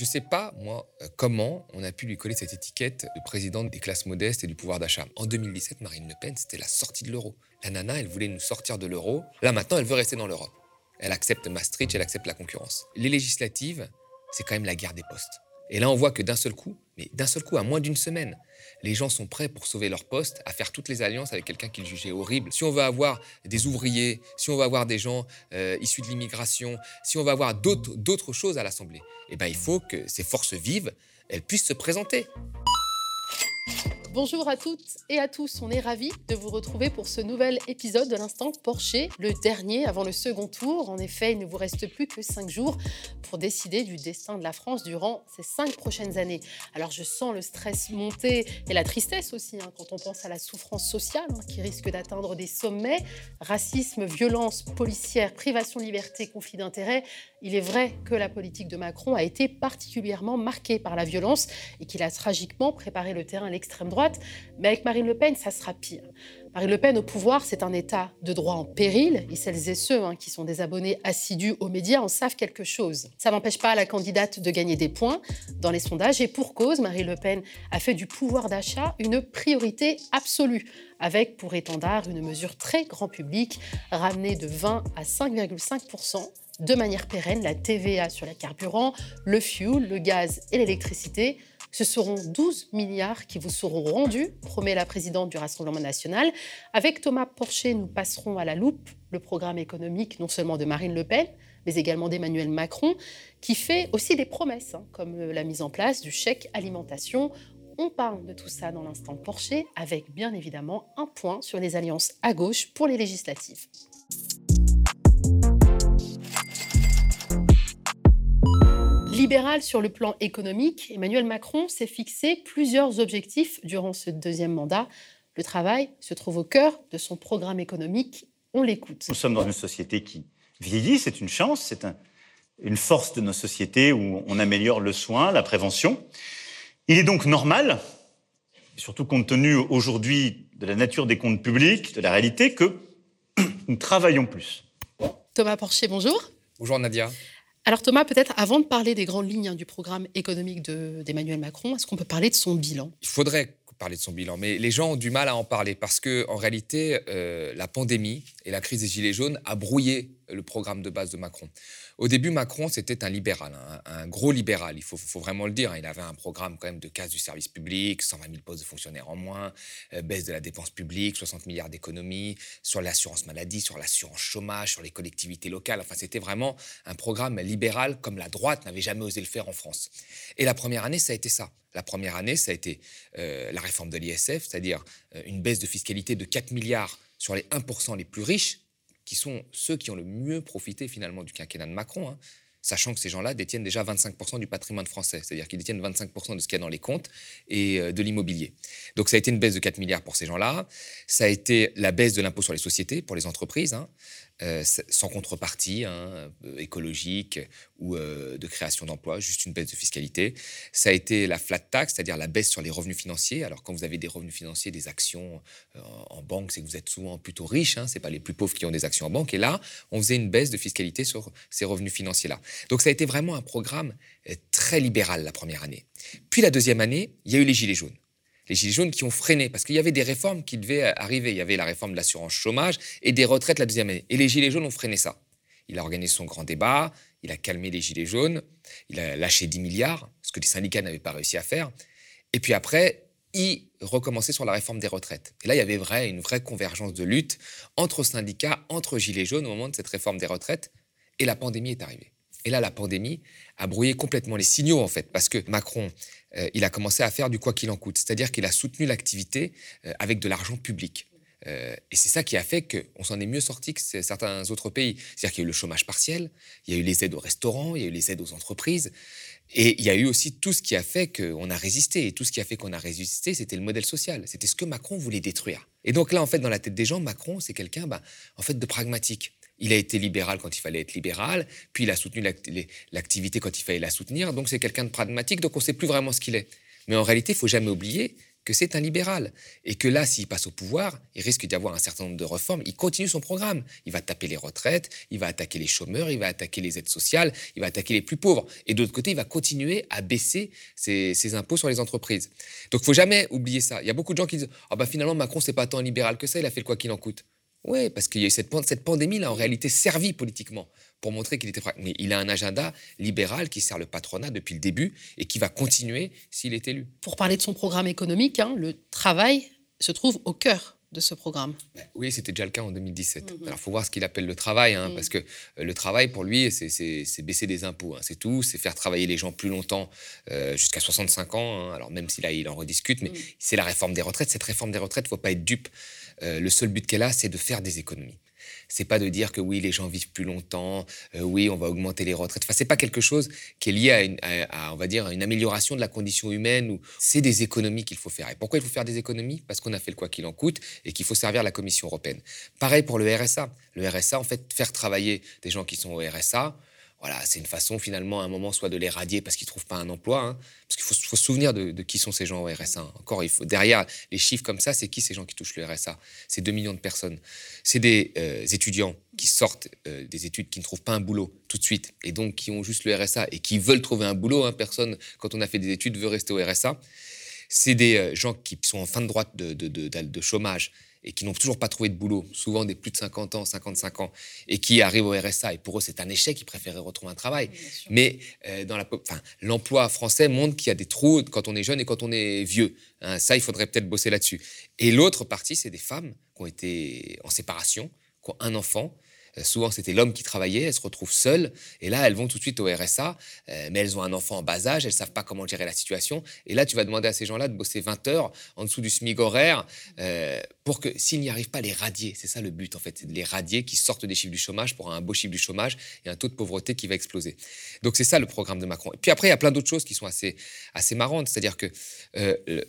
Je ne sais pas, moi, euh, comment on a pu lui coller cette étiquette de présidente des classes modestes et du pouvoir d'achat. En 2017, Marine Le Pen, c'était la sortie de l'euro. La nana, elle voulait nous sortir de l'euro. Là, maintenant, elle veut rester dans l'Europe. Elle accepte Maastricht, elle accepte la concurrence. Les législatives, c'est quand même la guerre des postes. Et là, on voit que d'un seul coup, mais d'un seul coup, à moins d'une semaine, les gens sont prêts pour sauver leur poste à faire toutes les alliances avec quelqu'un qu'ils jugeaient horrible. Si on veut avoir des ouvriers, si on veut avoir des gens euh, issus de l'immigration, si on veut avoir d'autres choses à l'Assemblée, eh ben, il faut que ces forces vives, elles puissent se présenter. Bonjour à toutes et à tous, on est ravis de vous retrouver pour ce nouvel épisode de l'Instant Porcher, le dernier avant le second tour. En effet, il ne vous reste plus que cinq jours pour décider du destin de la France durant ces cinq prochaines années. Alors je sens le stress monter et la tristesse aussi hein, quand on pense à la souffrance sociale hein, qui risque d'atteindre des sommets. Racisme, violence policière, privation de liberté, conflit d'intérêts. Il est vrai que la politique de Macron a été particulièrement marquée par la violence et qu'il a tragiquement préparé le terrain à l'extrême droite mais avec Marine Le Pen, ça sera pire. Marine Le Pen au pouvoir, c'est un État de droit en péril, et celles et ceux hein, qui sont des abonnés assidus aux médias en savent quelque chose. Ça n'empêche pas la candidate de gagner des points dans les sondages, et pour cause, Marine Le Pen a fait du pouvoir d'achat une priorité absolue, avec pour étendard une mesure très grand public, ramenée de 20 à 5,5 de manière pérenne la TVA sur les carburants, le fuel, le gaz et l'électricité ce seront 12 milliards qui vous seront rendus, promet la présidente du Rassemblement national. Avec Thomas Porcher, nous passerons à la loupe le programme économique non seulement de Marine Le Pen, mais également d'Emmanuel Macron, qui fait aussi des promesses, hein, comme la mise en place du chèque alimentation. On parle de tout ça dans l'instant Porcher, avec bien évidemment un point sur les alliances à gauche pour les législatives. Libéral sur le plan économique, Emmanuel Macron s'est fixé plusieurs objectifs durant ce deuxième mandat. Le travail se trouve au cœur de son programme économique. On l'écoute. Nous sommes dans une société qui vieillit, c'est une chance, c'est une force de nos sociétés où on améliore le soin, la prévention. Il est donc normal, surtout compte tenu aujourd'hui de la nature des comptes publics, de la réalité, que nous travaillons plus. Thomas Porcher, bonjour. Bonjour Nadia. Alors Thomas, peut-être avant de parler des grandes lignes hein, du programme économique d'Emmanuel Macron, est-ce qu'on peut parler de son bilan? Il faudrait parler de son bilan, mais les gens ont du mal à en parler parce que en réalité, euh, la pandémie et la crise des gilets jaunes a brouillé le programme de base de Macron. Au début, Macron, c'était un libéral, un, gros libéral, il faut, vraiment le dire. Il avait un programme quand même de casse du service public, 120 000 postes de fonctionnaires en moins, euh, baisse de la dépense publique, 60 milliards d'économies, sur l'assurance maladie, sur l'assurance chômage, sur les collectivités locales. Enfin, c'était vraiment un programme libéral comme la droite n'avait jamais osé le faire en France. Et la première année, ça a été ça. La première année, ça a été euh, la réforme de l'ISF, c'est-à-dire euh, une baisse de fiscalité de 4 milliards sur les 1% les plus riches, qui sont ceux qui ont le mieux profité finalement du quinquennat de Macron, hein, sachant que ces gens-là détiennent déjà 25% du patrimoine français, c'est-à-dire qu'ils détiennent 25% de ce qu'il y a dans les comptes et euh, de l'immobilier. Donc ça a été une baisse de 4 milliards pour ces gens-là, ça a été la baisse de l'impôt sur les sociétés pour les entreprises, hein. Euh, sans contrepartie hein, euh, écologique ou euh, de création d'emplois, juste une baisse de fiscalité. Ça a été la flat tax, c'est-à-dire la baisse sur les revenus financiers. Alors quand vous avez des revenus financiers, des actions en banque, c'est que vous êtes souvent plutôt riche, hein, c'est pas les plus pauvres qui ont des actions en banque. Et là, on faisait une baisse de fiscalité sur ces revenus financiers-là. Donc ça a été vraiment un programme très libéral la première année. Puis la deuxième année, il y a eu les gilets jaunes les Gilets jaunes qui ont freiné, parce qu'il y avait des réformes qui devaient arriver. Il y avait la réforme de l'assurance chômage et des retraites la deuxième année. Et les Gilets jaunes ont freiné ça. Il a organisé son grand débat, il a calmé les Gilets jaunes, il a lâché 10 milliards, ce que les syndicats n'avaient pas réussi à faire. Et puis après, il recommençait sur la réforme des retraites. Et là, il y avait vrai, une vraie convergence de lutte entre syndicats, entre Gilets jaunes au moment de cette réforme des retraites. Et la pandémie est arrivée. Et là, la pandémie a brouillé complètement les signaux, en fait, parce que Macron, euh, il a commencé à faire du quoi qu'il en coûte, c'est-à-dire qu'il a soutenu l'activité euh, avec de l'argent public. Euh, et c'est ça qui a fait qu'on s'en est mieux sorti que certains autres pays. C'est-à-dire qu'il y a eu le chômage partiel, il y a eu les aides aux restaurants, il y a eu les aides aux entreprises, et il y a eu aussi tout ce qui a fait qu'on a résisté. Et tout ce qui a fait qu'on a résisté, c'était le modèle social. C'était ce que Macron voulait détruire. Et donc là, en fait, dans la tête des gens, Macron, c'est quelqu'un, bah, en fait, de pragmatique. Il a été libéral quand il fallait être libéral, puis il a soutenu l'activité quand il fallait la soutenir. Donc c'est quelqu'un de pragmatique, donc on ne sait plus vraiment ce qu'il est. Mais en réalité, il faut jamais oublier que c'est un libéral et que là, s'il passe au pouvoir, il risque d'y avoir un certain nombre de réformes. Il continue son programme. Il va taper les retraites, il va attaquer les chômeurs, il va attaquer les aides sociales, il va attaquer les plus pauvres. Et d'autre côté, il va continuer à baisser ses, impôts sur les entreprises. Donc, il faut jamais oublier ça. Il y a beaucoup de gens qui disent ah bah finalement Macron c'est pas tant libéral que ça, il a fait le quoi qu'il en coûte. Oui, parce qu'il y a eu cette, cette pandémie là en réalité servi politiquement pour montrer qu'il était Mais il a un agenda libéral qui sert le patronat depuis le début et qui va continuer s'il est élu. Pour parler de son programme économique, hein, le travail se trouve au cœur de ce programme. Ben oui, c'était déjà le cas en 2017. Mhm. Alors, il faut voir ce qu'il appelle le travail, hein, mhm. parce que euh, le travail, pour lui, c'est baisser des impôts, hein, c'est tout. C'est faire travailler les gens plus longtemps, euh, jusqu'à 65 ans. alors, même si là, il en rediscute, mais mhm. c'est la réforme des retraites. Cette réforme des retraites, il ne faut pas être dupe. Euh, le seul but qu'elle a, c'est de faire des économies. C'est pas de dire que oui, les gens vivent plus longtemps, euh, oui, on va augmenter les retraites. Enfin, c'est pas quelque chose qui est lié à, une, on va dire, une amélioration de la condition humaine. C'est des économies qu'il faut faire. Et pourquoi il faut faire des économies? Parce qu'on a fait le quoi qu'il en coûte et qu'il faut servir la Commission européenne. Pareil pour le RSA. Le RSA, en fait, faire travailler des gens qui sont au RSA, voilà, c'est une façon finalement à un moment soit de les radier parce qu'ils ne trouvent pas un emploi, hein, parce qu'il faut, se souvenir de, qui sont ces gens au RSA. Encore, il faut, derrière les chiffres comme ça, c'est qui ces gens qui touchent le RSA C'est 2 millions de personnes. C'est des euh, étudiants qui sortent euh, des études, qui ne trouvent pas un boulot tout de suite, et donc qui ont juste le RSA et qui veulent trouver un boulot. Hein. Personne, quand on a fait des études, veut rester au RSA. C'est des euh, gens qui sont en fin de droite de chômage et qui n'ont toujours pas trouvé de boulot, souvent des plus de 50 ans, 55 ans, et qui arrivent au RSA, et pour eux c'est un échec, ils préféraient retrouver un travail. Mais euh, dans la, l'emploi français montre qu'il y a des trous quand on est jeune et quand on est vieux. Hein. ça, il faudrait peut-être bosser là-dessus. Et l'autre partie, c'est des femmes qui ont été en séparation, qui ont un enfant, souvent, c'était l'homme qui travaillait, elles se retrouvent seules, et là, elles vont tout de suite au RSA, euh, mais elles ont un enfant en bas âge, elles ne savent pas comment gérer la situation, et là, tu vas demander à ces gens-là de bosser 20 heures en dessous du SMIC horaire, euh, pour que, s'ils n'y arrivent pas, les radier. C'est ça le but, en fait, c'est de les radier, qui sortent des chiffres du chômage pour un beau chiffre du chômage et un taux de pauvreté qui va exploser. Donc, c'est ça le programme de Macron. Et puis après, il y a plein d'autres choses qui sont assez, assez marrantes, c'est-à-dire que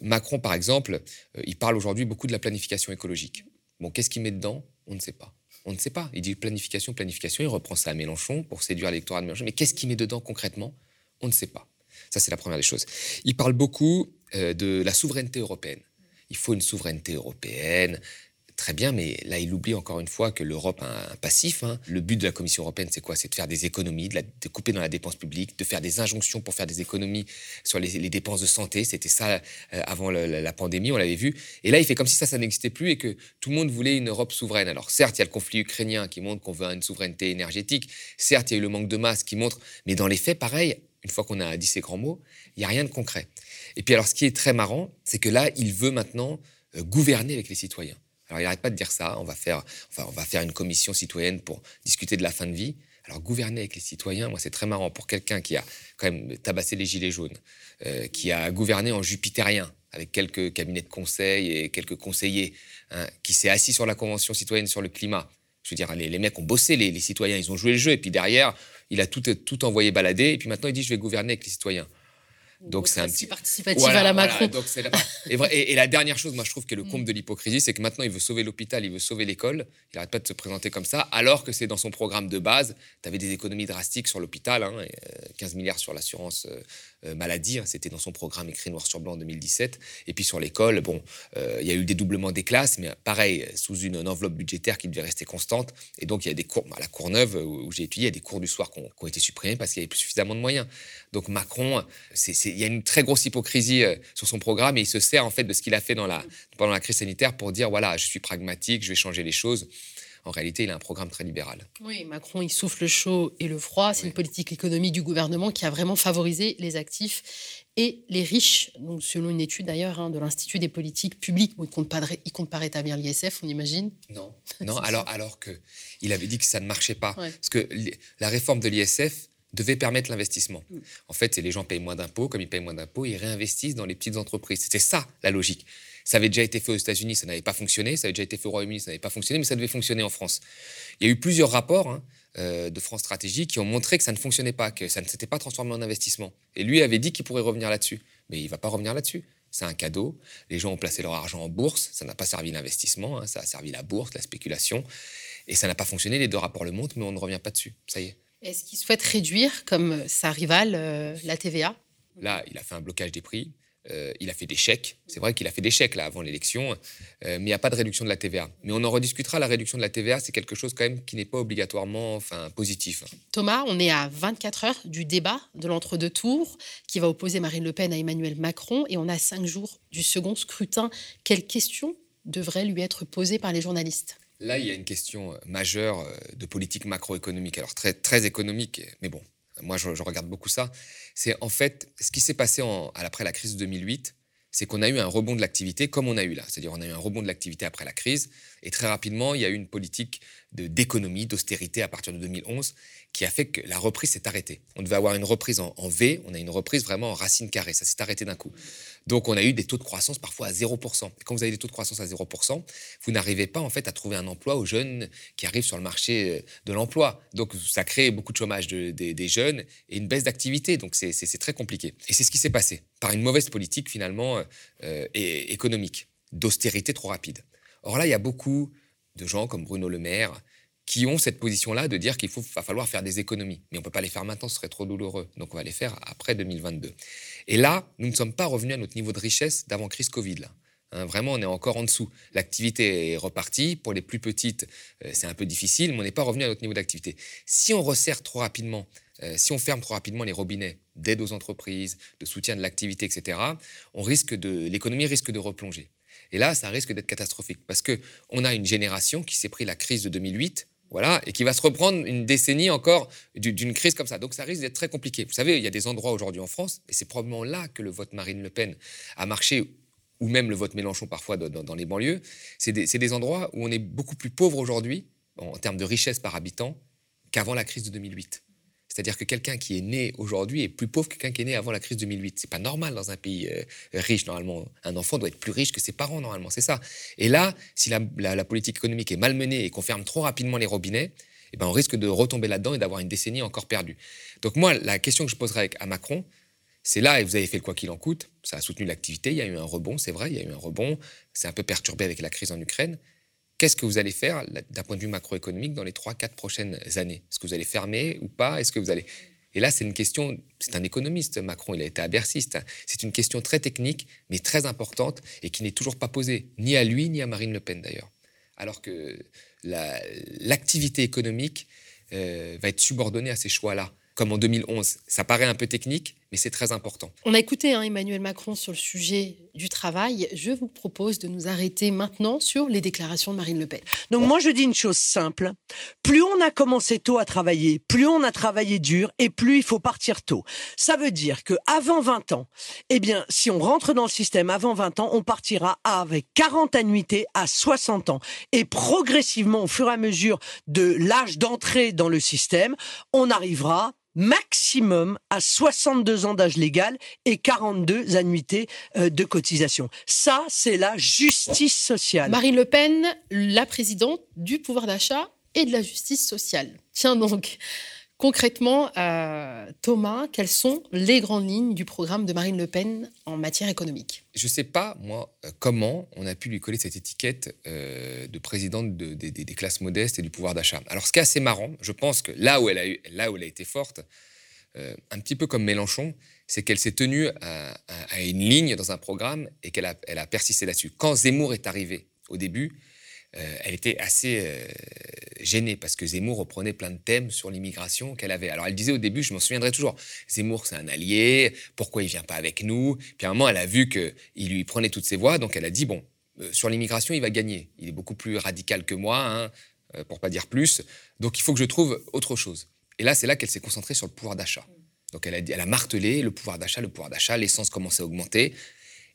Macron, par exemple, il parle aujourd'hui beaucoup de la planification écologique. Bon, qu'est-ce qu'il met dedans? On ne sait pas. On ne sait pas. Il dit planification, planification. Il reprend ça à Mélenchon pour séduire l'électorat de Mélenchon. Mais qu'est-ce qu'il met dedans concrètement? On ne sait pas. Ça, c'est la première des choses. Il parle beaucoup euh, de la souveraineté européenne. Il faut une souveraineté européenne. Très bien, mais là, il oublie encore une fois que l'Europe a un passif. Hein. Le but de la Commission européenne, c'est quoi? C'est de faire des économies, de, couper dans la dépense publique, de faire des injonctions pour faire des économies sur les, dépenses de santé. C'était ça euh, avant la, pandémie, on l'avait vu. Et là, il fait comme si ça, ça n'existait plus et que tout le monde voulait une Europe souveraine. Alors certes, il y a le conflit ukrainien qui montre qu'on veut une souveraineté énergétique. Certes, il y a eu le manque de masse qui montre, mais dans les faits, pareil, une fois qu'on a dit ces grands mots, il n'y a rien de concret. Et puis alors, ce qui est très marrant, c'est que là, il veut maintenant euh, gouverner avec les citoyens. Alors il n'arrête pas de dire ça, on va, faire, enfin, on va faire une commission citoyenne pour discuter de la fin de vie. Alors gouverner avec les citoyens, moi c'est très marrant pour quelqu'un qui a quand même tabassé les gilets jaunes, euh, qui a gouverné en jupitérien avec quelques cabinets de conseil et quelques conseillers, hein, qui s'est assis sur la convention citoyenne sur le climat. Je veux dire, les, mecs ont bossé, les, les, citoyens, ils ont joué le jeu, et puis derrière, il a tout, tout envoyé balader, et puis maintenant il dit je vais gouverner avec les citoyens. Donc c'est un petit participatif à la Macron. et, la dernière chose, moi je trouve que le comble mm. de l'hypocrisie, c'est que maintenant il veut sauver l'hôpital, il veut sauver l'école. Il n'arrête pas de se présenter comme ça, alors que c'est dans son programme de base. Tu avais des économies drastiques sur l'hôpital, 15 hein, milliards sur l'assurance euh, euh, maladie. Hein, c'était dans son programme écrit noir sur blanc en 2017. Et puis sur l'école, bon, euh, il y a eu des doublements des classes, mais pareil, sous une, enveloppe budgétaire qui devait rester constante. Et donc il y a des cours, à la Courneuve où j'ai étudié, il y a des cours du soir qui ont, été supprimés parce qu'il y avait plus suffisamment de moyens. Donc Macron, il y a une très grosse hypocrisie euh, sur son programme et il se sert en fait de ce qu'il a fait dans la, pendant la crise sanitaire pour dire voilà, je suis pragmatique, je vais changer les choses en réalité, il a un programme très libéral. Oui, Macron, il souffle le chaud et le froid. C'est une politique économique du gouvernement qui a vraiment favorisé les actifs et les riches. Donc, selon une étude d'ailleurs hein, de l'Institut des politiques publiques, où il compte pas, il compte pas rétablir l'ISF, on imagine. Non, non. alors, alors que il avait dit que ça ne marchait pas, parce que la réforme de l'ISF devait permettre l'investissement. Mm. En fait, c'est les gens payent moins d'impôts, comme ils payent moins d'impôts, ils réinvestissent dans les petites entreprises. C'était ça la logique. Ça avait déjà été fait aux États-Unis, ça n'avait pas fonctionné. Ça avait déjà été fait au Royaume-Uni, ça n'avait pas fonctionné, mais ça devait fonctionner en France. Il y a eu plusieurs rapports hein, euh, de France Stratégie qui ont montré que ça ne fonctionnait pas, que ça ne s'était pas transformé en investissement. Et lui avait dit qu'il pourrait revenir là-dessus. Mais il ne va pas revenir là-dessus. C'est un cadeau. Les gens ont placé leur argent en bourse. Ça n'a pas servi l'investissement. Hein. ça a servi la bourse, la spéculation. Et ça n'a pas fonctionné. Les deux rapports le montrent, mais on ne revient pas dessus. Ça y est. Est-ce qu'il souhaite réduire, comme sa rivale, euh, la TVA Là, il a fait un blocage des prix. euh, il a fait des chèques. C'est vrai qu'il a fait des chèques là avant l'élection, euh, mais il n'y a pas de réduction de la TVA. Mais on en rediscutera. La réduction de la TVA, c'est quelque chose quand même qui n'est pas obligatoirement, enfin, positif. Thomas, on est à 24 heures du débat de l'entre-deux tours qui va opposer Marine Le Pen à Emmanuel Macron, et on a cinq jours du second scrutin. Quelles questions devraient lui être posées par les journalistes? Là, il y a une question majeure de politique macroéconomique. Alors très très économique, mais bon, moi je, regarde beaucoup ça, c'est en fait ce qui s'est passé après la crise de 2008, c'est qu'on a eu un rebond de l'activité comme on a eu là. C'est-à-dire on a eu un rebond de l'activité après la crise, et très rapidement, il y a eu une politique d'économie, d'austérité à partir de 2011 qui a fait que la reprise s'est arrêtée. On devait avoir une reprise en, V, on a une reprise vraiment en racine carrée, ça s'est arrêté d'un coup. Donc on a eu des taux de croissance parfois à 0%. Et quand vous avez des taux de croissance à 0%, vous n'arrivez pas en fait à trouver un emploi aux jeunes qui arrivent sur le marché euh, de l'emploi. Donc ça crée beaucoup de chômage des jeunes et une baisse d'activité. Donc c'est très compliqué. Et c'est ce qui s'est passé par une mauvaise politique finalement euh, euh, économique, d'austérité trop rapide. Or là, il y a beaucoup de gens comme Bruno Le Maire qui ont cette position-là de dire qu'il va falloir faire des économies. Mais on ne peut pas les faire maintenant, ce serait trop douloureux. Donc on va les faire après 2022. Et là, nous ne sommes pas revenus à notre niveau de richesse d'avant crise Covid. Hein, vraiment, on est encore en dessous. L'activité est repartie. Pour les plus petites, euh, c'est un peu difficile, mais on n'est pas revenu à notre niveau d'activité. Si on resserre trop rapidement, euh, si on ferme trop rapidement les robinets d'aide aux entreprises, de soutien de l'activité, etc., on risque de, l'économie risque de replonger. Et là, ça risque d'être catastrophique parce qu'on a une génération qui s'est pris la crise de 2008 voilà, et qui va se reprendre une décennie encore d'une crise comme ça. Donc ça risque d'être très compliqué. Vous savez, il y a des endroits aujourd'hui en France, et c'est probablement là que le vote Marine Le Pen a marché, ou même le vote Mélenchon parfois dans, les banlieues. C'est des, des, endroits où on est beaucoup plus pauvre aujourd'hui, en termes de richesse par habitant, qu'avant la crise de 2008. C'est-à-dire que quelqu'un qui est né aujourd'hui est plus pauvre que quelqu'un qui est né avant la crise de 2008. C'est pas normal dans un pays euh, riche, normalement. Un enfant doit être plus riche que ses parents, normalement. C'est ça. Et là, si la, politique économique est mal menée et qu'on ferme trop rapidement les robinets, eh ben on risque de retomber là-dedans et d'avoir une décennie encore perdue. Donc moi, la question que je poserais à Macron, c'est là, et vous avez fait le quoi qu'il en coûte, ça a soutenu l'activité, il y a eu un rebond, c'est vrai, il y a eu un rebond, c'est un peu perturbé avec la crise en Ukraine, Qu'est-ce que vous allez faire d'un point de vue macroéconomique dans les 3-4 prochaines années? Est-ce que vous allez fermer ou pas? Est-ce que vous allez... Et là, c'est une question, c'est un économiste, Macron, il a été à Bercy, c'est une question très technique, mais très importante, et qui n'est toujours pas posée, ni à lui, ni à Marine Le Pen d'ailleurs. Alors que l'activité économique euh, va être subordonnée à ces choix-là comme en 2011. Ça paraît un peu technique, mais c'est très important. On a écouté hein, Emmanuel Macron sur le sujet du travail. Je vous propose de nous arrêter maintenant sur les déclarations de Marine Le Pen. Donc moi je dis une chose simple. Plus on a commencé tôt à travailler, plus on a travaillé dur et plus il faut partir tôt. Ça veut dire que avant 20 ans, eh bien si on rentre dans le système avant 20 ans, on partira avec 40 annuités à 60 ans. Et progressivement, au fur et à mesure de l'âge d'entrée dans le système, on arrivera maximum à 62 ans d'âge légal et 42 annuités euh, de cotisation. Ça, c'est la justice sociale. Marine Le Pen, la présidente du pouvoir d'achat et de la justice sociale. Tiens donc, Concrètement, euh, Thomas, quelles sont les grandes lignes du programme de Marine Le Pen en matière économique? Je ne sais pas, moi, euh, comment on a pu lui coller cette étiquette euh, de présidente des classes modestes et du pouvoir d'achat. Alors, ce qui est assez marrant, je pense que là où elle a, été forte, un petit peu comme Mélenchon, c'est qu'elle s'est tenue à, une ligne dans un programme et qu'elle a, a persisté là-dessus. Quand Zemmour est arrivé au début, euh, elle était assez euh, gênée parce que Zemmour reprenait plein de thèmes sur l'immigration qu'elle avait. Alors elle disait au début, je m'en souviendrai toujours, Zemmour c'est un allié, pourquoi il vient pas avec nous? Puis à un moment, elle a vu qu'il lui prenait toutes ses voix, donc elle a dit, bon, euh, sur l'immigration, il va gagner. Il est beaucoup plus radical que moi, hein, pour pas dire plus, donc il faut que je trouve autre chose. Et là, c'est là qu'elle s'est concentrée sur le pouvoir d'achat. Donc elle a, elle a martelé le pouvoir d'achat, le pouvoir d'achat, l'essence commençait à augmenter.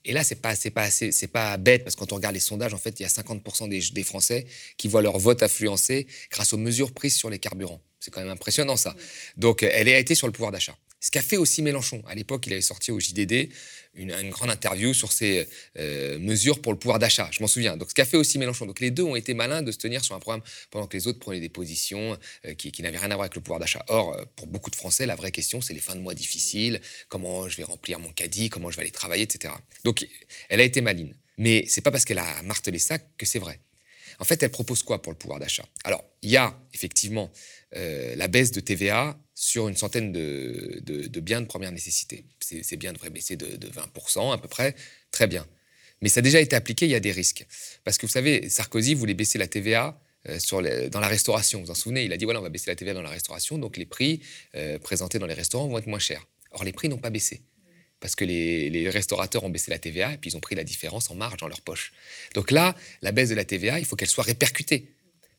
Et là, c'est pas, c'est pas, c'est pas bête parce que quand on regarde les sondages, en fait, il y a 50% des, des, Français qui voient leur vote affluencer grâce aux mesures prises sur les carburants. C'est quand même impressionnant ça. Donc, elle a été sur le pouvoir d'achat. Ce qu'a fait aussi Mélenchon. À l'époque, il avait sorti au JDD une, grande interview sur ses euh, mesures pour le pouvoir d'achat. Je m'en souviens. Donc, ce qu'a fait aussi Mélenchon. Donc, les deux ont été malins de se tenir sur un programme pendant que les autres prenaient des positions euh, qui, n'avaient rien à voir avec le pouvoir d'achat. Or, euh, pour beaucoup de Français, la vraie question, c'est les fins de mois difficiles, comment je vais remplir mon caddie, comment je vais aller travailler, etc. Donc, elle a été maline. Mais c'est pas parce qu'elle a martelé ça que c'est vrai. En fait, elle propose quoi pour le pouvoir d'achat? Alors, il y a effectivement la baisse de TVA sur une centaine de, biens de première nécessité. c'est bien, devrait baisser de, de 20% à peu près, très bien. Mais ça a déjà été appliqué, il y a des risques. Parce que vous savez, Sarkozy voulait baisser la TVA euh, sur dans la restauration. Vous vous en souvenez Il a dit voilà, on va baisser la TVA dans la restauration, donc les prix euh, présentés dans les restaurants vont être moins chers. Or, les prix n'ont pas baissé. Parce que les, les, restaurateurs ont baissé la TVA et puis ils ont pris la différence en marge dans leur poche. Donc là, la baisse de la TVA, il faut qu'elle soit répercutée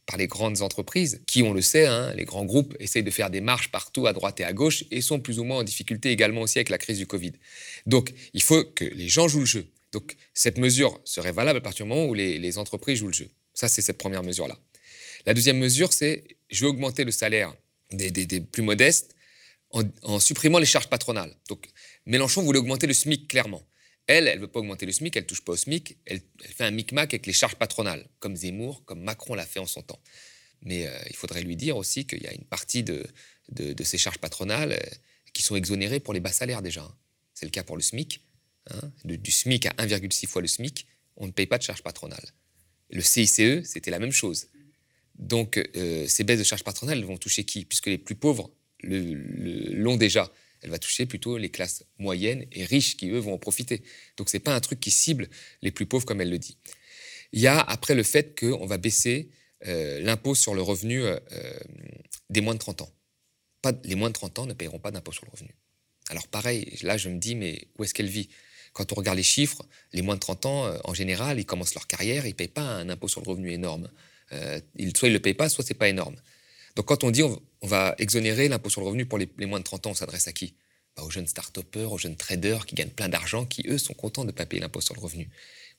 par les grandes entreprises qui, on le sait, hein, les grands groupes essayent de faire des marches partout à droite et à gauche et sont plus ou moins en difficulté également aussi avec la crise du Covid. Donc, il faut que les gens jouent le jeu. Donc, cette mesure serait valable à partir du moment où les, entreprises jouent le jeu. Ça, c'est cette première mesure-là. La deuxième mesure, c'est je vais augmenter le salaire des, plus modestes en, supprimant les charges patronales. Donc, Mélenchon voulait augmenter le SMIC clairement. Elle, elle veut pas augmenter le SMIC, elle touche pas au SMIC, elle, fait un micmac avec les charges patronales, comme Zemmour, comme Macron l'a fait en son temps. Mais euh, il faudrait lui dire aussi qu'il y a une partie de, de, ces charges patronales euh, qui sont exonérées pour les bas salaires déjà. Hein. C'est le cas pour le SMIC. Hein, du SMIC à 1,6 fois le SMIC, on ne paye pas de charges patronales. Le CICE, c'était la même chose. Donc, euh, ces baisses de charges patronales vont toucher qui? Puisque les plus pauvres l'ont déjà. Elle va toucher plutôt les classes moyennes et riches qui, eux, vont en profiter. Donc, ce n'est pas un truc qui cible les plus pauvres, comme elle le dit. Il y a après le fait qu'on va baisser euh, l'impôt sur le revenu euh, des moins de 30 ans. Pas, les moins de 30 ans ne paieront pas d'impôt sur le revenu. Alors pareil, là je me dis, mais où est-ce qu'elle vit? Quand on regarde les chiffres, les moins de 30 ans, euh, en général, ils commencent leur carrière, ils ne payent pas un impôt sur le revenu énorme. Euh, soit ils ne le payent pas, soit ce n'est pas énorme. Donc quand on dit on, va exonérer l'impôt sur le revenu pour les, moins de 30 ans, on s'adresse à qui? Bah, Aux jeunes start-upers, aux jeunes traders qui gagnent plein d'argent, qui eux sont contents de ne pas payer l'impôt sur le revenu.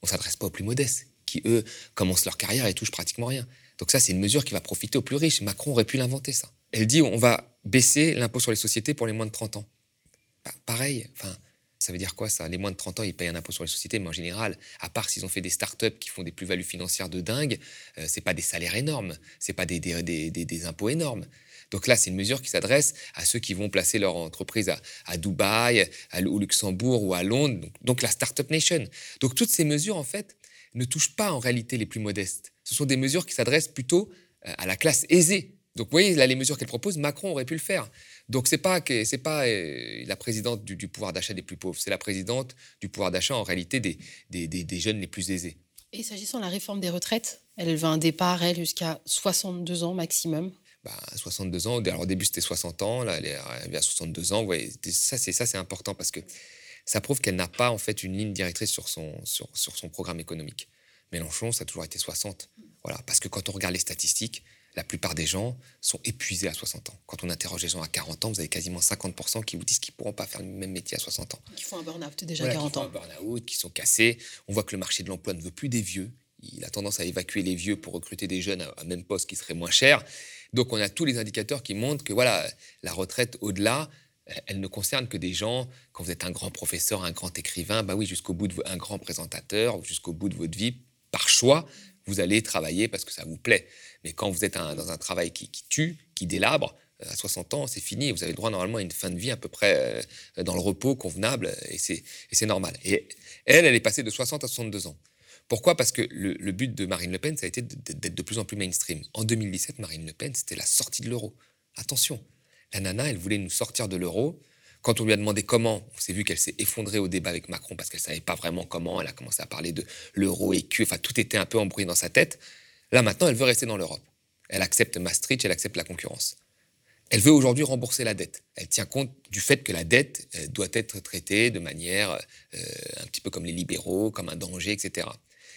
On s'adresse pas aux plus modestes, qui eux commencent leur carrière et touchent pratiquement rien. Donc ça, c'est une mesure qui va profiter aux plus riches. Macron aurait pu l'inventer, ça. Elle dit on va baisser l'impôt sur les sociétés pour les moins de 30 ans. Bah, pareil, enfin, ça veut dire quoi ça? Les moins de 30 ans, ils payent un impôt sur les sociétés, mais en général, à part s'ils ont fait des startups qui font des plus-values financières de dingue, ce euh, c'est pas des salaires énormes, c'est pas des, des, des, impôts énormes. Donc là, c'est une mesure qui s'adresse à ceux qui vont placer leur entreprise à, Dubaï, au Luxembourg ou à Londres, donc, donc la Startup Nation. Donc toutes ces mesures, en fait, ne touchent pas en réalité les plus modestes. Ce sont des mesures qui s'adressent plutôt euh, à la classe aisée. Donc vous voyez, là, les mesures qu'elle propose, Macron aurait pu le faire. Donc c'est pas c'est pas euh, la présidente du, pouvoir d'achat des plus pauvres, c'est la présidente du pouvoir d'achat en réalité des, des, jeunes les plus aisés. Et s'agissant de la réforme des retraites, elle veut un départ elle jusqu'à 62 ans maximum. Bah, 62 ans. Alors au début c'était 60 ans, là elle est arrivée à 62 ans. Ouais, ça c'est ça c'est important parce que ça prouve qu'elle n'a pas en fait une ligne directrice sur son sur, sur son programme économique. Mélenchon ça a toujours été 60. Voilà, parce que quand on regarde les statistiques, la plupart des gens sont épuisés à 60 ans. Quand on interroge les gens à 40 ans, vous avez quasiment 50% qui vous disent qu'ils ne pourront pas faire le même métier à 60 ans. Qui font un burn-out déjà à 40 ans. Qui font un burn-out, qui sont cassés. On voit que le marché de l'emploi ne veut plus des vieux. Il a tendance à évacuer les vieux pour recruter des jeunes à même poste qui serait moins cher. Donc on a tous les indicateurs qui montrent que voilà, la retraite au-delà, elle ne concerne que des gens, quand vous êtes un grand professeur, un grand écrivain, bah oui, jusqu'au bout de un grand présentateur, jusqu'au bout de votre vie, par choix, vous allez travailler parce que ça vous plaît. Mais quand vous êtes dans un travail qui, tue, qui délabre, euh, à 60 ans, c'est fini. Vous avez le droit normalement à une fin de vie à peu près euh, dans le repos convenable, et c'est normal. Et elle, elle est passée de 60 à 62 ans. Pourquoi? Parce que le, but de Marine Le Pen, ça a été d'être de plus en plus mainstream. En 2017, Marine Le Pen, c'était la sortie de l'euro. Attention, la nana, elle voulait nous sortir de l'euro quand on lui a demandé comment, on s'est vu qu'elle s'est effondrée au débat avec Macron parce qu'elle savait pas vraiment comment. Elle a commencé à parler de l'euro et que, enfin, tout était un peu embrouillé dans sa tête. Là, maintenant, elle veut rester dans l'Europe. Elle accepte Maastricht, elle accepte la concurrence. Elle veut aujourd'hui rembourser la dette. Elle tient compte du fait que la dette euh, doit être traitée de manière euh, un petit peu comme les libéraux, comme un danger, etc.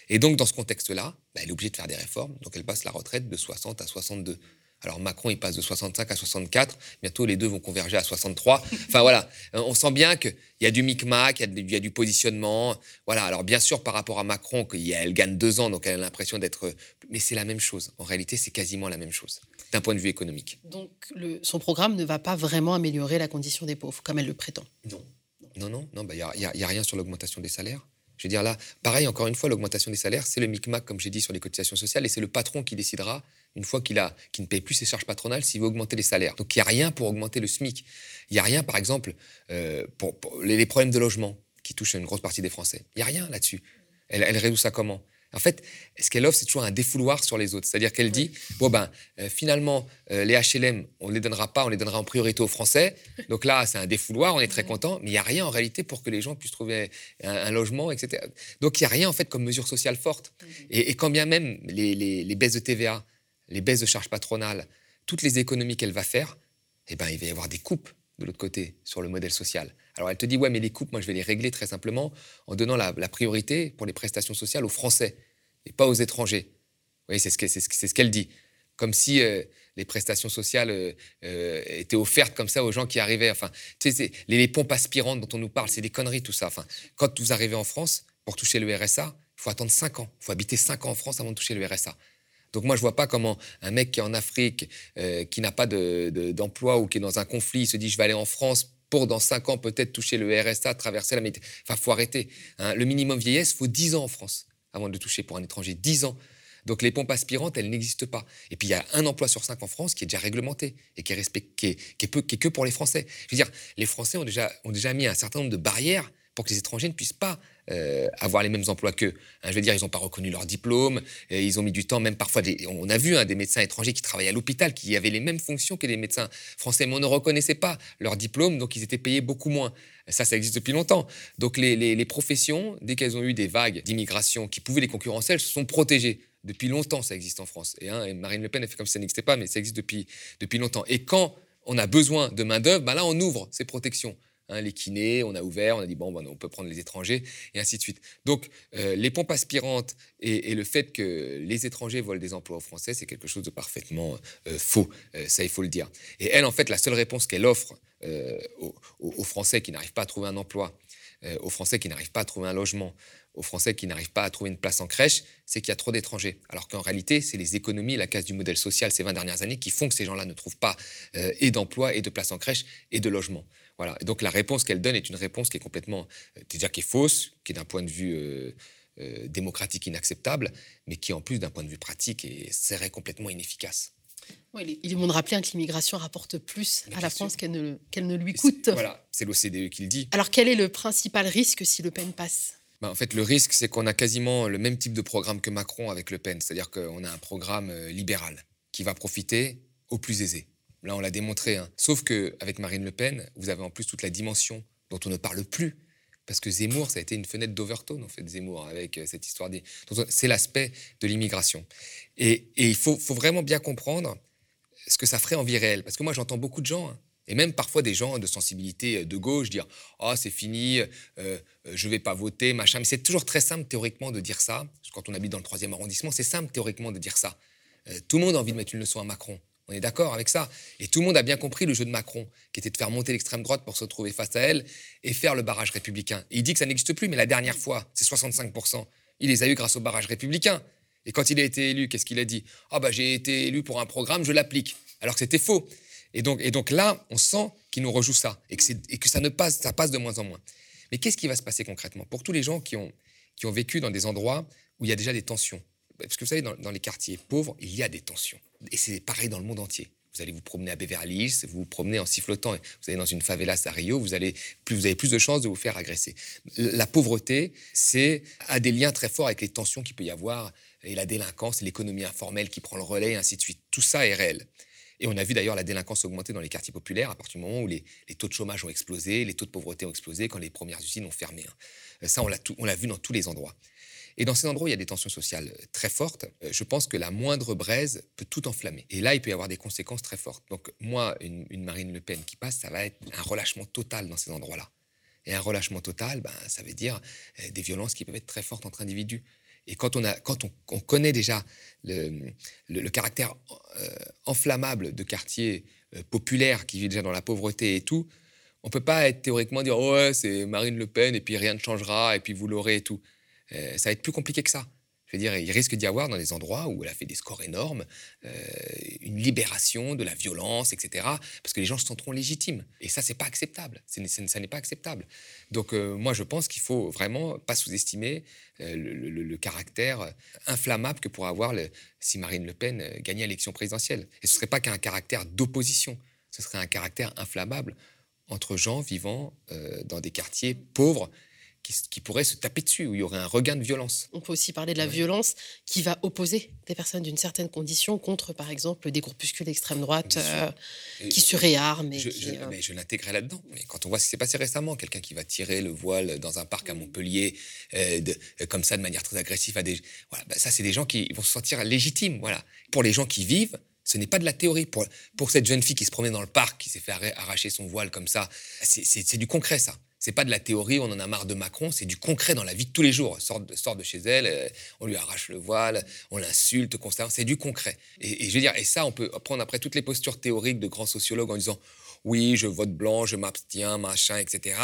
Et donc, dans ce contexte-là, bah, elle est obligée de faire des réformes. Donc, elle passe la retraite de 60 à 62. Alors Macron, il passe de 65 à 64. Bientôt, les deux vont converger à 63. Enfin voilà, on sent bien qu'il y a du micmac, il y, a du positionnement. Voilà. Alors bien sûr, par rapport à Macron, elle gagne deux ans, donc elle a l'impression d'être. Mais c'est la même chose. En réalité, c'est quasiment la même chose d'un point de vue économique. Donc son programme ne va pas vraiment améliorer la condition des pauvres, comme elle le prétend. Non. Non, non, non. Il n'y a, rien sur l'augmentation des salaires. Je veux dire là, pareil, encore une fois, l'augmentation des salaires, c'est le micmac, comme j'ai dit, sur les cotisations sociales, et c'est le patron qui décidera, une fois qu'il a, ne paye plus ses charges patronales, s'il veut augmenter les salaires. Donc il n'y a rien pour augmenter le SMIC. Il n'y a rien, par exemple, euh, pour, les, problèmes de logement qui touchent une grosse partie des Français. Il n'y a rien là-dessus. Elle, résout ça comment? En fait, ce qu'elle offre, c'est toujours un défouloir sur les autres. C'est-à-dire qu'elle dit, bon ben, euh, finalement, euh, les HLM, on ne les donnera pas, on les donnera en priorité aux Français. Donc là, c'est un défouloir, on est très content, mais il n'y a rien en réalité pour que les gens puissent trouver un, logement, etc. Donc il n'y a rien en fait comme mesure sociale forte. Mhm. Et, quand bien même les, baisses de TVA, les baisses de charges patronales, toutes les économies qu'elle va faire, eh ben, il va y avoir des coupes de l'autre côté sur le modèle social. Alors elle te dit, ouais, mais les coupes, moi je vais les régler très simplement en donnant la, priorité pour les prestations sociales aux Français et pas aux étrangers. Oui, c'est ce qu'elle ce dit. Comme si euh, les prestations sociales euh, euh, étaient offertes comme ça aux gens qui arrivaient. Enfin, tu sais, les, pompes aspirantes dont on nous parle, c'est des conneries tout ça. Enfin, quand vous arrivez en France, pour toucher le RSA, il faut attendre 5 ans. Il faut habiter 5 ans en France avant de toucher le RSA. Donc moi, je vois pas comment un mec qui est en Afrique, qui n'a pas d'emploi ou qui est dans un conflit, se dit je vais aller en France pour dans 5 ans peut-être toucher le RSA, traverser la météo. Enfin, faut arrêter. Hein. Le minimum vieillesse, faut 10 ans en France avant de toucher pour un étranger. 10 ans. Donc les pompes aspirantes, elles n'existent pas. Et puis il y a un emploi sur cinq en France qui est déjà réglementé et qui est, qui que pour les Français. Je veux dire, les Français ont déjà, ont déjà mis un certain nombre de barrières pour que les étrangers ne puissent pas euh, avoir les mêmes emplois qu'eux. Hein, je veux dire, ils n'ont pas reconnu leur diplôme, et ils ont mis du temps, même parfois, on a vu hein, des médecins étrangers qui travaillaient à l'hôpital, qui avaient les mêmes fonctions que les médecins français, mais on ne reconnaissait pas leur diplôme, donc ils étaient payés beaucoup moins. Ça, ça existe depuis longtemps. Donc les, professions, dès qu'elles ont eu des vagues d'immigration qui pouvaient les concurrencer, elles se sont protégées. Depuis longtemps, ça existe en France. Et, hein, Marine Le Pen a fait comme si ça n'existait pas, mais ça existe depuis, depuis longtemps. Et quand on a besoin de main-d'œuvre, ben là, on ouvre ces protections. Hein, les kinés, on a ouvert, on a dit bon, on peut prendre les étrangers, et ainsi de suite. Donc, euh, les pompes aspirantes et, le fait que les étrangers volent des emplois aux Français, c'est quelque chose de parfaitement euh, faux. Euh, ça, il faut le dire. Et elle, en fait, la seule réponse qu'elle offre aux, aux, Français qui n'arrivent pas à trouver un emploi, aux Français qui n'arrivent pas à trouver un logement, aux Français qui n'arrivent pas à trouver une place en crèche, c'est qu'il y a trop d'étrangers. Alors qu'en réalité, c'est les économies, la casse du modèle social ces 20 dernières années qui font que ces gens-là ne trouvent pas et d'emploi et de place en crèche et de logement. Voilà. donc la réponse qu'elle donne est une réponse qui est complètement, euh, déjà qui est fausse, qui est d'un point de vue euh, euh, démocratique inacceptable, mais qui en plus d'un point de vue pratique serait complètement inefficace. il est bon de rappeler hein, que l'immigration rapporte plus à la France qu'elle ne, lui coûte. Voilà, c'est l'OCDE qui le dit. Alors quel est le principal risque si Le Pen passe? Ben, en fait, le risque, c'est qu'on a quasiment le même type de programme que Macron avec Le Pen, c'est-à-dire qu'on a un programme libéral qui va profiter aux plus aisés. Là, on l'a démontré. Hein. Sauf qu'avec Marine Le Pen, vous avez en plus toute la dimension dont on ne parle plus. Parce que Zemmour, ça a été une fenêtre d'Overtone, en fait, Zemmour, avec euh, cette histoire des. C'est l'aspect de l'immigration. Et, il faut, vraiment bien comprendre ce que ça ferait en vie réelle. Parce que moi, j'entends beaucoup de gens, hein, et même parfois des gens de sensibilité euh, de gauche, dire Oh, c'est fini, euh, je ne vais pas voter, machin. Mais c'est toujours très simple théoriquement de dire ça. Quand on habite dans le troisième arrondissement, c'est simple théoriquement de dire ça. tout le monde a envie de mettre une leçon à Macron. On est d'accord avec ça. Et tout le monde a bien compris le jeu de Macron, qui était de faire monter l'extrême droite pour se retrouver face à elle et faire le barrage républicain. il dit que ça n'existe plus, mais la dernière fois, c'est 65%. Il les a eus grâce au barrage républicain. Et quand il a été élu, qu'est-ce qu'il a dit? Ah, bah, j'ai été élu pour un programme, je l'applique. Alors que c'était faux. Et donc, et donc là, on sent qu'il nous rejoue ça et que, ça, ne passe, passe de moins en moins. Mais qu'est-ce qui va se passer concrètement? Pour tous les gens qui ont, qui ont vécu dans des endroits où il y a déjà des tensions, parce que vous savez, dans, les quartiers pauvres, il y a des tensions. Et c'est pareil dans le monde entier. Vous allez vous promener à Beverly Hills, vous vous promenez en sifflotant, vous allez dans une favela à Rio, vous, avez plus de chances de vous faire agresser. La pauvreté, c'est a des liens très forts avec les tensions qu'il peut y avoir, et la délinquance, l'économie informelle qui prend le relais, et ainsi de suite. Tout ça est réel. Et on a vu d'ailleurs la délinquance augmenter dans les quartiers populaires à partir du moment où les, taux de chômage ont explosé, les taux de pauvreté ont explosé, quand les premières usines ont fermé. Hein. Ça, on l'a vu dans tous les endroits. Et dans ces endroits où il y a des tensions sociales euh, très fortes, euh, je pense que la moindre braise peut tout enflammer. Et là, il peut y avoir des conséquences très fortes. Donc moi, une, Marine Le Pen qui passe, ça va être un relâchement total dans ces endroits-là. Et un relâchement total, ben, ça veut dire euh, des violences qui peuvent être très fortes entre individus. Et quand on, connaît déjà le, caractère enflammable de quartiers populaires qui vivent déjà dans la pauvreté et tout, on ne peut pas être théoriquement dire ouais, c'est Marine Le Pen et puis rien ne changera et puis vous l'aurez et tout. Euh, ça va être plus compliqué que ça. Je veux dire, il risque d'y avoir dans des endroits où elle a fait des scores énormes, euh, une libération de la violence, etc. Parce que les gens se sentiront légitimes. Et ça, c'est pas acceptable. ça n'est pas acceptable. Donc, euh, moi, je pense qu'il faut vraiment pas sous-estimer le, caractère inflammable que pourrait avoir si Marine Le Pen gagnait l'élection présidentielle. Et ce serait pas qu'un caractère d'opposition. Ce serait un caractère inflammable entre gens vivant dans des quartiers pauvres qui, pourraient se taper dessus, où il y aurait un regain de violence. On peut aussi parler de la violence qui va opposer des personnes d'une certaine condition contre, par exemple, des groupuscules d'extrême droite euh, qui se réarment. je, euh, mais je l'intégrais là-dedans. Mais quand on voit ce qui s'est passé récemment, quelqu'un qui va tirer le voile dans un parc à Montpellier, euh, comme ça, de manière très agressive, à des... Voilà, bah, ça, c'est des gens qui vont se sentir légitimes. Voilà. Pour les gens qui vivent, ce n'est pas de la théorie. Pour, pour cette jeune fille qui se promenait dans le parc, qui s'est fait arracher son voile comme ça, c'est du concret, ça. C'est pas de la théorie, on en a marre de Macron, c'est du concret dans la vie de tous les jours. Sort de, chez elle, euh, on lui arrache le voile, on l'insulte constamment, c'est du concret. Et, je veux dire, et ça, on peut prendre après toutes les postures théoriques de grands sociologues en disant oui, je vote blanc, je m'abstiens, machin, etc.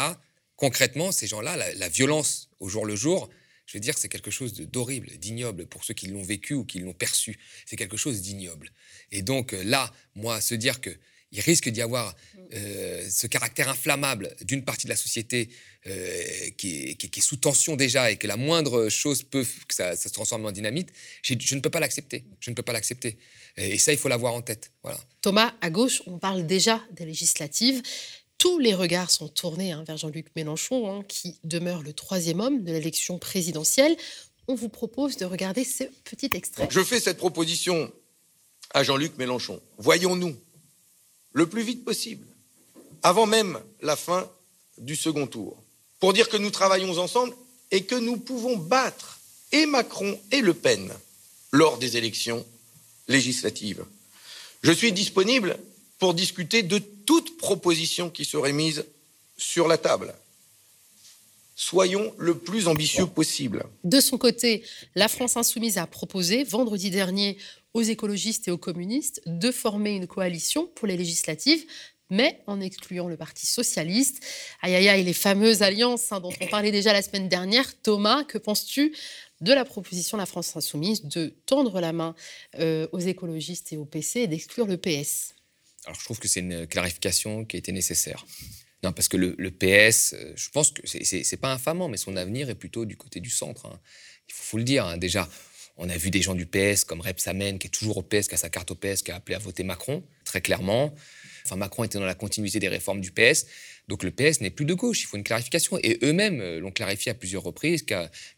Concrètement, ces gens-là, la, violence au jour le jour, je veux dire, c'est quelque chose d'horrible, d'ignoble pour ceux qui l'ont vécu ou qui l'ont perçu. C'est quelque chose d'ignoble. Et donc euh, là, moi, se dire que il risque d'y avoir euh, ce caractère inflammable d'une partie de la société euh, qui, est, sous tension déjà et que la moindre chose peut que ça, se transforme en dynamite, je ne peux pas l'accepter. Je ne peux pas l'accepter. Et ça, il faut l'avoir en tête. Voilà. Thomas, à gauche, on parle déjà des législatives. Tous les regards sont tournés hein, vers Jean-Luc Mélenchon, hein, qui demeure le troisième homme de l'élection présidentielle. On vous propose de regarder ce petit extrait. Je fais cette proposition à Jean-Luc Mélenchon. Voyons-nous le plus vite possible, avant même la fin du second tour, pour dire que nous travaillons ensemble et que nous pouvons battre et Macron et Le Pen lors des élections législatives. Je suis disponible pour discuter de toute proposition qui serait mise sur la table. Soyons le plus ambitieux possible. De son côté, la France insoumise a proposé vendredi dernier aux écologistes et aux communistes de former une coalition pour les législatives, mais en excluant le Parti socialiste. Aïe aïe aïe, les fameuses alliances hein, dont on parlait déjà la semaine dernière. Thomas, que penses-tu de la proposition de la France insoumise de tendre la main euh, aux écologistes et au PC et d'exclure le PS Alors je trouve que c'est une clarification qui était nécessaire. Non, parce que le, PS, euh, je pense que c'est pas infamant, mais son avenir est plutôt du côté du centre. Hein. Il faut, le dire. Hein. Déjà, on a vu des gens du PS comme Rep Samen, qui est toujours au PS, qui a sa carte au PS, qui a appelé à voter Macron, très clairement. Enfin, Macron était dans la continuité des réformes du PS. Donc le PS n'est plus de gauche, il faut une clarification. Et eux-mêmes euh, l'ont clarifié à plusieurs reprises.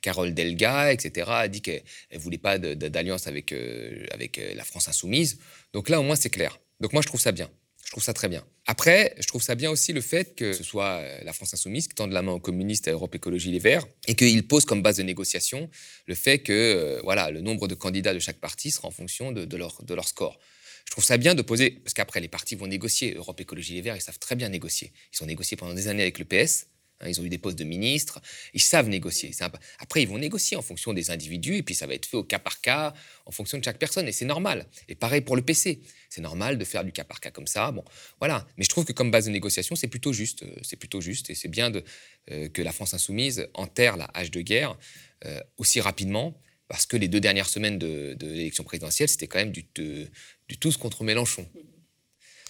Carole Delga, etc., a dit qu'elle ne voulait pas d'alliance avec, euh, avec euh, la France insoumise. Donc là, au moins, c'est clair. Donc moi, je trouve ça bien. Je trouve ça très bien. Après, je trouve ça bien aussi le fait que ce soit euh, la France insoumise qui tende la main aux communistes à Europe Écologie Les Verts et qu'il pose comme base de négociation le fait que euh, voilà, le nombre de candidats de chaque parti sera en fonction de, leur, de leur score. Je trouve ça bien de poser, parce qu'après, les partis vont négocier. Europe Écologie Les Verts, ils savent très bien négocier. Ils ont négocié pendant des années avec le PS. Hein, ils ont eu des postes de ministres, ils savent négocier. Après, ils vont négocier en fonction des individus, et puis ça va être fait au cas par cas, en fonction de chaque personne, et c'est normal. Et pareil pour le PC, c'est normal de faire du cas par cas comme ça. Bon, voilà. Mais je trouve que comme base de négociation, c'est plutôt juste. Euh, c'est plutôt juste, et c'est bien de, euh, que la France insoumise enterre la hache de guerre euh, aussi rapidement, parce que les deux dernières semaines de, l'élection présidentielle, c'était quand même du, du tous contre Mélenchon.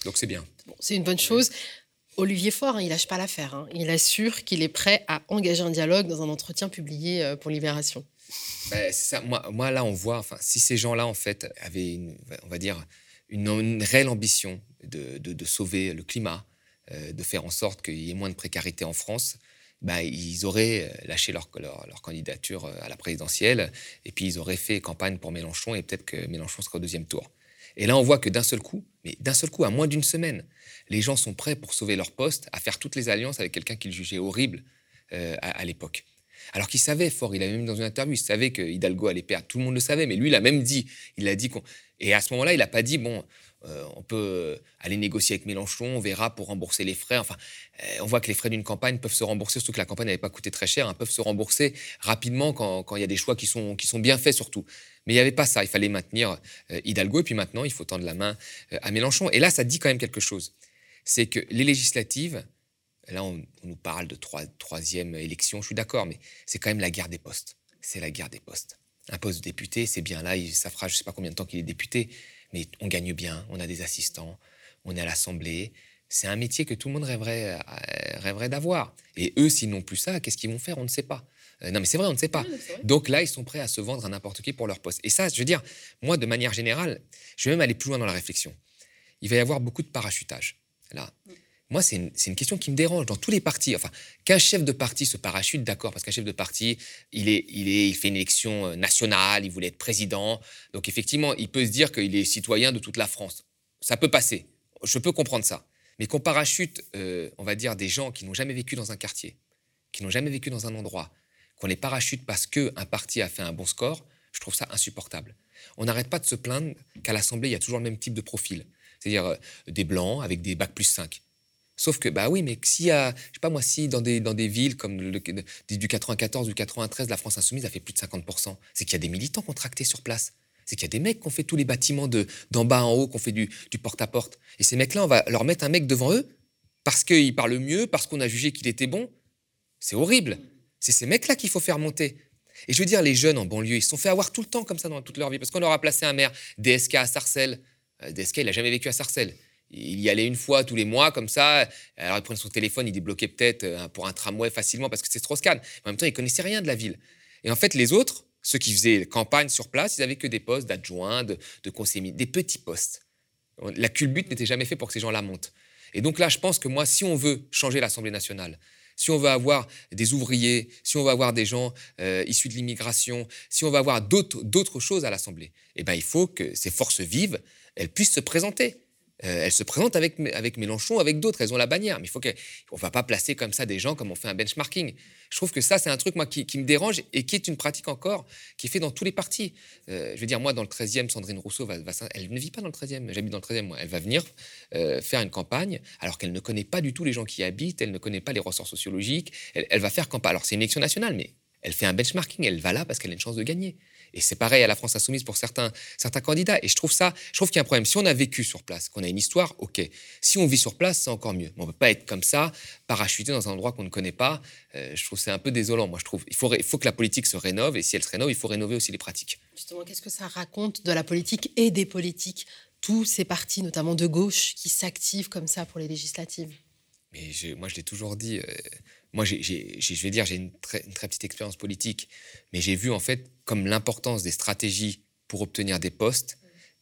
Donc c'est bien. c'est une bonne chose. Olivier Faure, hein, il lâche pas l'affaire. Hein. Il assure qu'il est prêt à engager un dialogue dans un entretien publié euh, pour Libération. Ben, ça. Moi, moi, là, on voit, enfin, si ces gens-là, en fait, avaient, une, on va dire, une, réelle ambition de, sauver le climat, euh, de faire en sorte qu'il y ait moins de précarité en France, ben, ils auraient euh, lâché leur, leur, candidature à la présidentielle et puis ils auraient fait campagne pour Mélenchon et peut-être que Mélenchon sera au deuxième tour. Et là, on voit que d'un seul coup, mais d'un seul coup, à moins d'une semaine, les gens sont prêts pour sauver leur poste à faire toutes les alliances avec quelqu'un qu'ils jugeaient horrible euh, à, l'époque. Alors qu'il savait fort, il avait même dans une interview, il savait que Hidalgo allait perdre. Tout le monde le savait, mais lui, il a même dit, il a dit. Et à ce moment-là, il n'a pas dit bon, euh, on peut aller négocier avec Mélenchon, on verra pour rembourser les frais. Enfin, euh, on voit que les frais d'une campagne peuvent se rembourser, surtout que la campagne n'avait pas coûté très cher, hein, peuvent se rembourser rapidement quand, il y a des choix qui sont, bien faits surtout. Mais il n'y avait pas ça, il fallait maintenir Hidalgo, et puis maintenant, il faut tendre la main à Mélenchon. Et là, ça dit quand même quelque chose c'est que les législatives, là on, nous parle de troisième élection, je suis d'accord, mais c'est quand même la guerre des postes. C'est la guerre des postes. Un poste de député, c'est bien là, ça fera je ne sais pas combien de temps qu'il est député, mais on gagne bien, on a des assistants, on est à l'Assemblée. C'est un métier que tout le monde rêverait, euh, rêverait d'avoir. Et eux, s'ils n'ont plus ça, qu'est-ce qu'ils vont faire? On ne sait pas. Euh, non, mais c'est vrai, on ne sait pas. Donc là, ils sont prêts à se vendre à n'importe qui pour leur poste. Et ça, je veux dire, moi, de manière générale, je vais même aller plus loin dans la réflexion. Il va y avoir beaucoup de parachutage là. Moi, c'est une, question qui me dérange dans tous les partis. Enfin, qu'un chef de parti se parachute, d'accord, parce qu'un chef de parti, il, est, il, est, il fait une élection euh, nationale, il voulait être président. Donc, effectivement, il peut se dire qu'il est citoyen de toute la France. Ça peut passer. Je peux comprendre ça. Mais qu'on parachute, euh, on va dire, des gens qui n'ont jamais vécu dans un quartier, qui n'ont jamais vécu dans un endroit, qu'on les parachute parce qu'un parti a fait un bon score, je trouve ça insupportable. On n'arrête pas de se plaindre qu'à l'Assemblée, il y a toujours le même type de profil. C'est-à-dire euh, des blancs avec des bacs plus 5 Sauf que, bah oui, mais a, je sais pas moi, si dans des, dans des villes comme du 94, du 93, la France Insoumise a fait plus de 50%, c'est qu'il y a des militants contractés sur place. C'est qu'il y a des mecs qui ont fait tous les bâtiments d'en bas en haut, qui ont fait du porte-à-porte. Et ces mecs-là, on va leur mettre un mec devant eux parce qu'il parle mieux, parce qu'on a jugé qu'il était bon. C'est horrible. C'est ces mecs-là qu'il faut faire monter. Et je veux dire, les jeunes en banlieue, ils se sont fait avoir tout le temps comme ça dans toute leur vie, parce qu'on leur a placé un maire DSK à Sarcelles. Euh, DSK, il n'a jamais vécu à Sarcelles. Il y allait une fois tous les mois, comme ça. Alors, il prenait son téléphone, il débloquait peut-être euh, pour un tramway facilement parce que c'est scan. En même temps, il connaissait rien de la ville. Et en fait, les autres, ceux qui faisaient campagne sur place, ils avaient que des postes d'adjoints, de, conseillers, des petits postes. La culbute n'était jamais fait pour que ces gens-là montent. Et donc là, je pense que moi, si on veut changer l'Assemblée nationale, si on veut avoir des ouvriers, si on veut avoir des gens euh, issus de l'immigration, si on veut avoir d'autres choses à l'Assemblée, eh ben, il faut que ces forces vives, elles puissent se présenter. Euh, elle se présente avec, Mélenchon, avec d'autres, elles ont la bannière. Mais il faut qu'on ne va pas placer comme ça des gens comme on fait un benchmarking. Je trouve que ça, c'est un truc moi, qui, me dérange et qui est une pratique encore qui est faite dans tous les partis. Euh, je veux dire, moi, dans le 13e, Sandrine Rousseau, va, elle ne vit pas dans le 13e, j'habite dans le 13e, moi. Elle va venir euh, faire une campagne alors qu'elle ne connaît pas du tout les gens qui y habitent, elle ne connaît pas les ressorts sociologiques. Elle, elle va faire campagne. Alors, c'est une élection nationale, mais elle fait un benchmarking, elle va là parce qu'elle a une chance de gagner. Et c'est pareil à la France insoumise pour certains, certains candidats. Et je trouve ça, je trouve qu'il y a un problème. Si on a vécu sur place, qu'on a une histoire, ok. Si on vit sur place, c'est encore mieux. Mais on ne peut pas être comme ça, parachuté dans un endroit qu'on ne connaît pas. Euh, je trouve c'est un peu désolant, moi, je trouve. Il faut, il faut que la politique se rénove. Et si elle se rénove, il faut rénover aussi les pratiques. Justement, qu'est-ce que ça raconte de la politique et des politiques Tous ces partis, notamment de gauche, qui s'activent comme ça pour les législatives? Mais moi, je l'ai toujours dit. Euh, moi, je vais dire, j'ai une très, une très petite expérience politique, mais j'ai vu en fait comme l'importance des stratégies pour obtenir des postes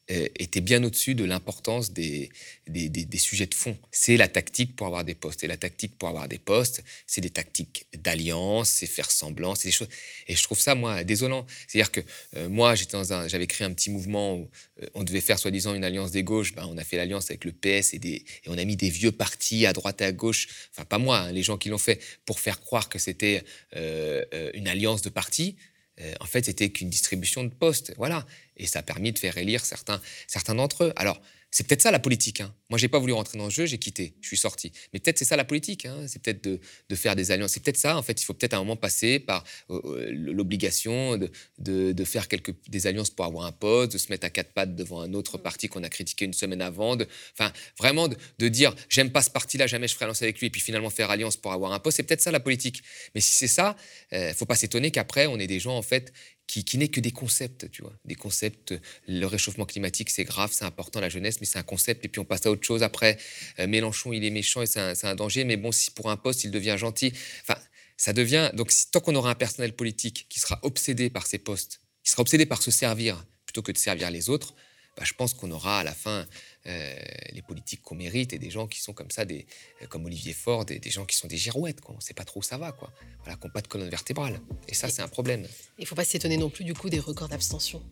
était bien au-dessus de l'importance des des, sujets de fond. C'est la tactique pour avoir des postes. Et la tactique pour avoir des postes, c'est des tactiques d'alliance, c'est faire semblant, c'est des choses. Et je trouve ça, moi, désolant. C'est-à-dire que euh, moi, j'avais créé un petit mouvement où euh, on devait faire soi-disant une alliance des gauches. Ben, on a fait l'alliance avec le PS et, on a mis des vieux partis à droite et à gauche. Enfin, pas moi, hein, les gens qui l'ont fait, pour faire croire que c'était une alliance de partis. Euh, en fait, c'était qu'une distribution de postes. Voilà. Et ça a permis de faire élire certains, certains d'entre eux. Alors, c'est peut-être ça la politique. Hein. Moi, j'ai pas voulu rentrer dans le jeu, j'ai quitté, je suis sorti. Mais peut-être c'est ça la politique. Hein. C'est peut-être de, de, faire des alliances. C'est peut-être ça. En fait, il faut peut-être à un moment passer par euh, euh, l'obligation de, de, de, faire quelques des alliances pour avoir un poste, de se mettre à quatre pattes devant un autre parti qu'on a critiqué une semaine avant. Enfin, vraiment de, dire j'aime pas ce parti-là, jamais je ferai alliance avec lui, et puis finalement faire alliance pour avoir un poste. C'est peut-être ça la politique. Mais si c'est ça, euh, faut pas s'étonner qu'après on ait des gens en fait qui, n'est que des concepts, tu vois, des concepts. Le réchauffement climatique, c'est grave, c'est important, la jeunesse, mais c'est un concept. Et puis on passe à autre chose après. Euh, Mélenchon, il est méchant et c'est un, un, danger, mais bon, si pour un poste, il devient gentil. Enfin, ça devient. Donc, tant qu'on aura un personnel politique qui sera obsédé par ses postes, qui sera obsédé par se servir plutôt que de servir les autres, bah, je pense qu'on aura à la fin euh, les politiques qu'on mérite et des gens qui sont comme ça, des, euh, comme Olivier Faure, des, gens qui sont des girouettes. Quoi. On ne sait pas trop où ça va, quoi. Voilà, qui n'ont pas de colonne vertébrale. Et ça, c'est un problème. Il ne faut pas s'étonner non plus du coup des records d'abstention.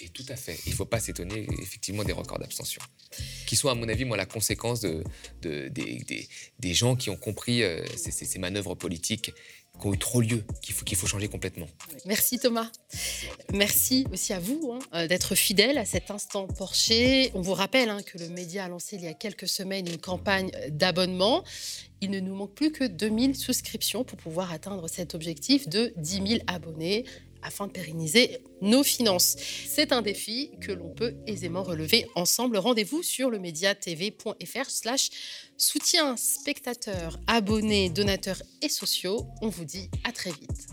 Et tout à fait. Il ne faut pas s'étonner effectivement des records d'abstention, qui sont à mon avis moi la conséquence de, de des, des, gens qui ont compris euh, ces, ces, manœuvres politiques qui ont eu trop lieu, qu'il faut, changer complètement. Merci Thomas. Merci aussi à vous hein, euh, d'être fidèle à cet instant Porcher. On vous rappelle hein, que le média a lancé il y a quelques semaines une campagne d'abonnement. Il ne nous manque plus que 2000 souscriptions pour pouvoir atteindre cet objectif de 10 000 abonnés afin de pérenniser nos finances. C'est un défi que l'on peut aisément relever ensemble. Rendez-vous sur le mediatv.fr slash soutien spectateurs, abonnés, donateurs et sociaux. On vous dit à très vite.